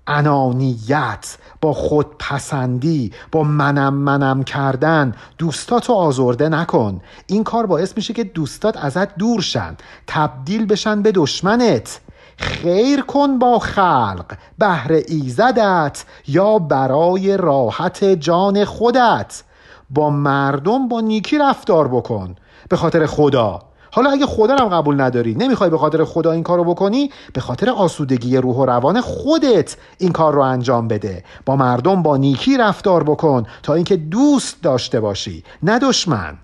انانیت با خودپسندی با منم منم کردن. دوستاتو آزرده نکن. این کار باعث میشه که دوستات ازت دور شن. تبدیل بشن به دشمنت. خیر کن با خلق. بهر ایزدت یا برای راحت جان خودت. با مردم با نیکی رفتار بکن. به خاطر خدا. حالا اگه خدا رو قبول نداری نمی‌خوای به خاطر خدا این کارو بکنی به خاطر آسودگی روح و روان خودت این کار رو انجام بده. با مردم با نیکی رفتار بکن تا اینکه دوست داشته باشی. نه دشمن.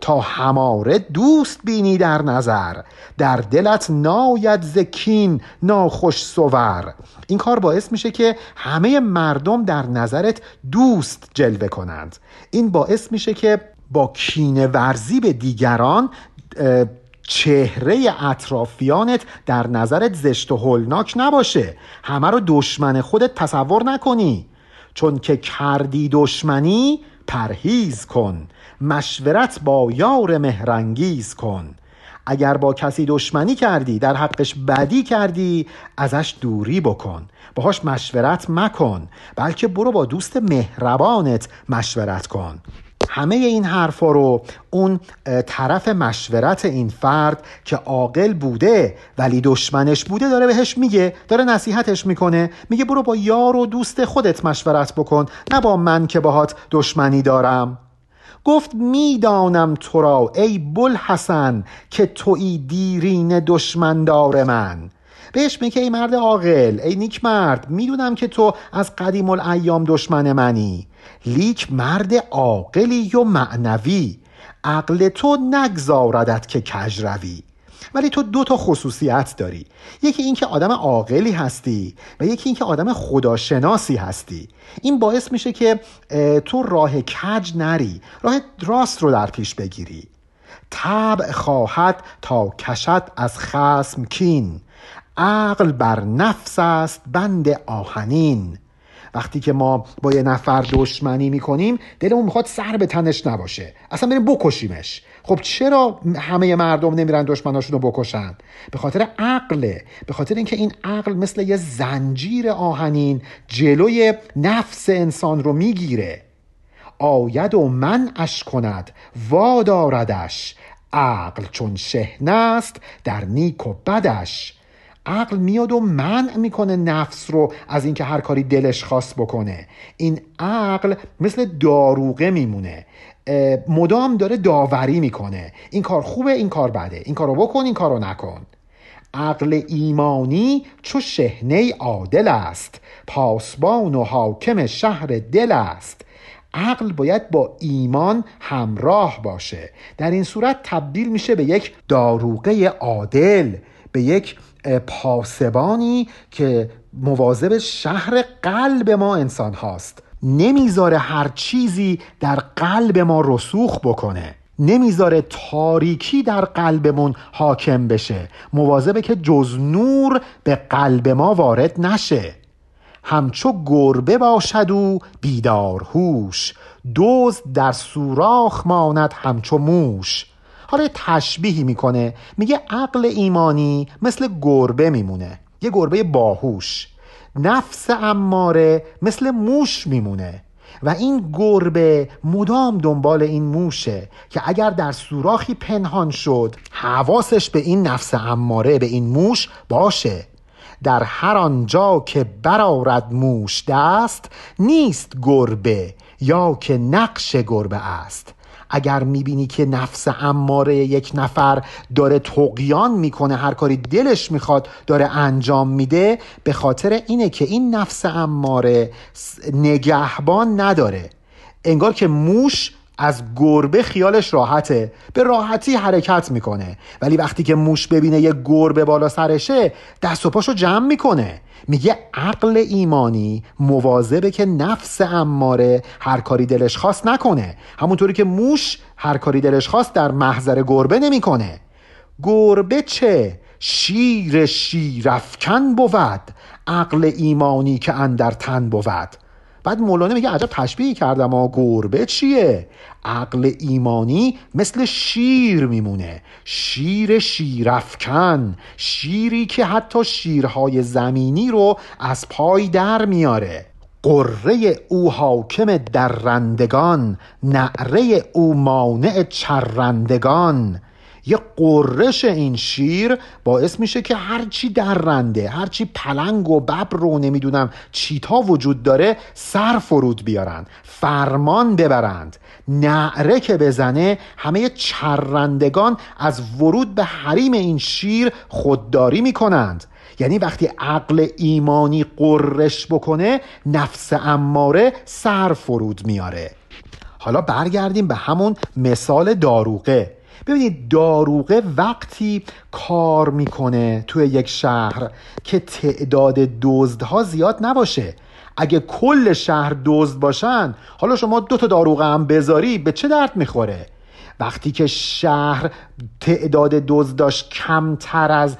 تا هماره دوست بینی در نظر. در دلت ناید زکین ناخوش سور. این کار باعث میشه که همه مردم در نظرت دوست جلوه کنند. این باعث میشه که با کینه ورزی به دیگران چهره اطرافیانت در نظرت زشت و هولناک نباشه. همه رو دشمن خودت تصور نکنی. چون که کردی دشمنی پرهیز کن. مشورت با یار مهرنگیز کن. اگر با کسی دشمنی کردی در حقش بدی کردی ازش دوری بکن. باهاش مشورت مکن. بلکه برو با دوست مهربانت مشورت کن. همه این حرفا رو اون طرف مشورت این فرد که عاقل بوده ولی دشمنش بوده داره بهش میگه داره نصیحتش می‌کنه میگه برو با یار و دوست خودت مشورت بکن نه با من که باهات دشمنی دارم. گفت می‌دانم تو را ای بلحسن که توی دیرین دشمندار من. بهش میگه ای مرد عاقل ای نیک مرد می‌دونم که تو از قدیم الایام دشمن منی. لیک مرد عاقلی و معنوی. عقل تو نگذاردت که کج روی. ولی تو دو تا خصوصیت داری. یکی اینکه آدم عاقلی هستی و یکی اینکه آدم خداشناسی هستی. این باعث میشه که تو راه کج نری. راه راست رو در پیش بگیری. طبع خواهد تا کشد از خسم کین. عقل بر نفس است بند آهنین. وقتی که ما با یه نفر دشمنی می‌کنیم دلمون می‌خواد سر به تنش نباشه. اصلا بریم بکشیمش. خب چرا همه مردم نمیرن دشمناشون رو بکشن؟ به خاطر عقله. به خاطر اینکه این عقل مثل یه زنجیر آهنین جلوی نفس انسان رو می‌گیره. آید و منعش کند واداردش. عقل چون شهنه است در نیک و بدش. عقل میاد و منع می‌کنه نفس رو از اینکه هر کاری دلش خواست بکنه. این عقل مثل داروغه میمونه. مدام داره داوری می‌کنه. این کار خوبه این کار بده. این کارو بکن این کارو نکن. عقل ایمانی چو شهنه عادل است. پاسبان و حاکم شهر دل است. عقل باید با ایمان همراه باشه. در این صورت تبدیل میشه به یک داروغه عادل به یک پاسبانی که مواظب شهر قلب ما انسان هاست. نمی‌ذاره هر چیزی در قلب ما رسوخ بکنه. نمی‌ذاره تاریکی در قلبمون حاکم بشه. مواظبه که جز نور به قلب ما وارد نشه. همچو گربه باشد و بیدار هوش. دوز در سوراخ ماند همچو موش. حالا تشبیهی می‌کنه. میگه عقل ایمانی مثل گربه میمونه. یه گربه باهوش. نفس اماره مثل موش میمونه. و این گربه مدام دنبال این موشه که اگر در سوراخی پنهان شد حواسش به این نفس اماره به این موش باشه. در هر آنجا که برارد موش دست نیست گربه یا که نقش گربه است. اگر می‌بینی که نفس اماره یک نفر داره تقیان می‌کنه هر کاری دلش می‌خواد داره انجام میده به خاطر اینه که این نفس اماره نگهبان نداره. انگار که موش از گربه خیالش راحته به راحتی حرکت می‌کنه. ولی وقتی که موش ببینه یه گربه بالا سرشه دست و پاشو جمع می‌کنه. میگه عقل ایمانی مواظبه که نفس اماره هر کاری دلش خواست نکنه. همونطوری که موش هر کاری دلش خواست در محضر گربه نمی‌کنه. گربه چه؟ شیر شیرفکن بود. عقل ایمانی که اندر تن بود. بعد مولانا میگه عجب تشبیه کردم آ گربه چیه؟ عقل ایمانی مثل شیر میمونه. شیر شیرفکن شیری که حتی شیرهای زمینی رو از پای در میاره. قره او حاکم درندگان نعره او مانع چرندگان. یه قررش این شیر باعث میشه که هرچی درنده هرچی پلنگ و ببر رو نمی‌دونم چیتا وجود داره سر فرود بیارن فرمان ببرند نعره که بزنه همه چرندگان از ورود به حریم این شیر خودداری می‌کنند. یعنی وقتی عقل ایمانی قررش بکنه نفس اماره سر فرود میاره. حالا برگردیم به همون مثال داروغه. ببینید داروغه وقتی کار می‌کنه توی یک شهر که تعداد دزدها زیاد نباشه. اگه کل شهر دزد باشن حالا شما دو تا داروغه هم بذاری به چه درد می‌خوره؟ وقتی که شهر تعداد دزد داشت کمتر از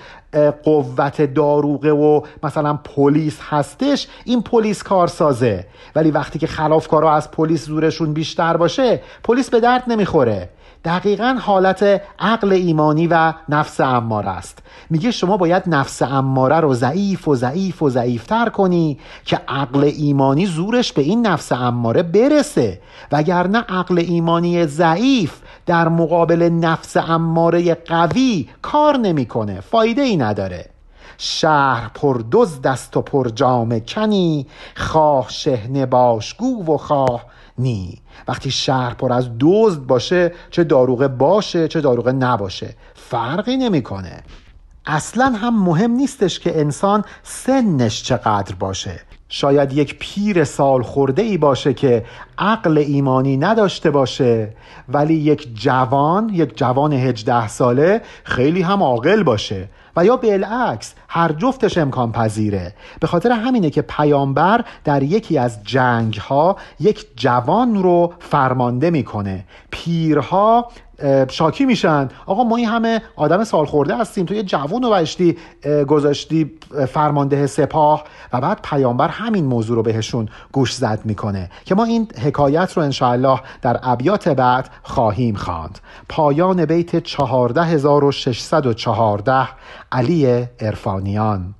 قوت داروغه و مثلا پلیس هستش این پلیس کارسازه. ولی وقتی که خلافکارا از پلیس زورشون بیشتر باشه پلیس به درد نمی‌خوره. دقیقا حالت عقل ایمانی و نفس اماره است. میگه شما باید نفس اماره رو ضعیف و ضعیف و ضعیفتر کنی که عقل ایمانی زورش به این نفس اماره برسه. وگرنه عقل ایمانی ضعیف در مقابل نفس اماره قوی کار نمی‌کنه فایده ای نداره. شهر پر دزد دست و پر جام کنی خواه شهنه باشگو و خواه نی. وقتی شهر پر از دزد باشه چه داروغه باشه چه داروغه نباشه. فرقی نمی‌کنه. اصلا هم مهم نیستش که انسان سنش چقدر باشه. شاید یک پیر سال خورده ای باشه که عقل ایمانی نداشته باشه ولی یک جوان یک جوان هجده ساله خیلی هم عاقل باشه. و یا بالعکس هر جفتش امکان پذیره به خاطر همینه که پیامبر در یکی از جنگ ها یک جوان رو فرمانده می‌کنه. پیرها شاکی میشن. آقا ما این همه آدم سال خورده هستیم. تو یه جوون رو گذاشتی فرمانده سپاه و بعد پیامبر همین موضوع رو بهشون گوش زد می‌کنه که ما این حکایت رو انشاءالله در ابیات بعد خواهیم خواند. پایان بیت 14614 علی ارفانیان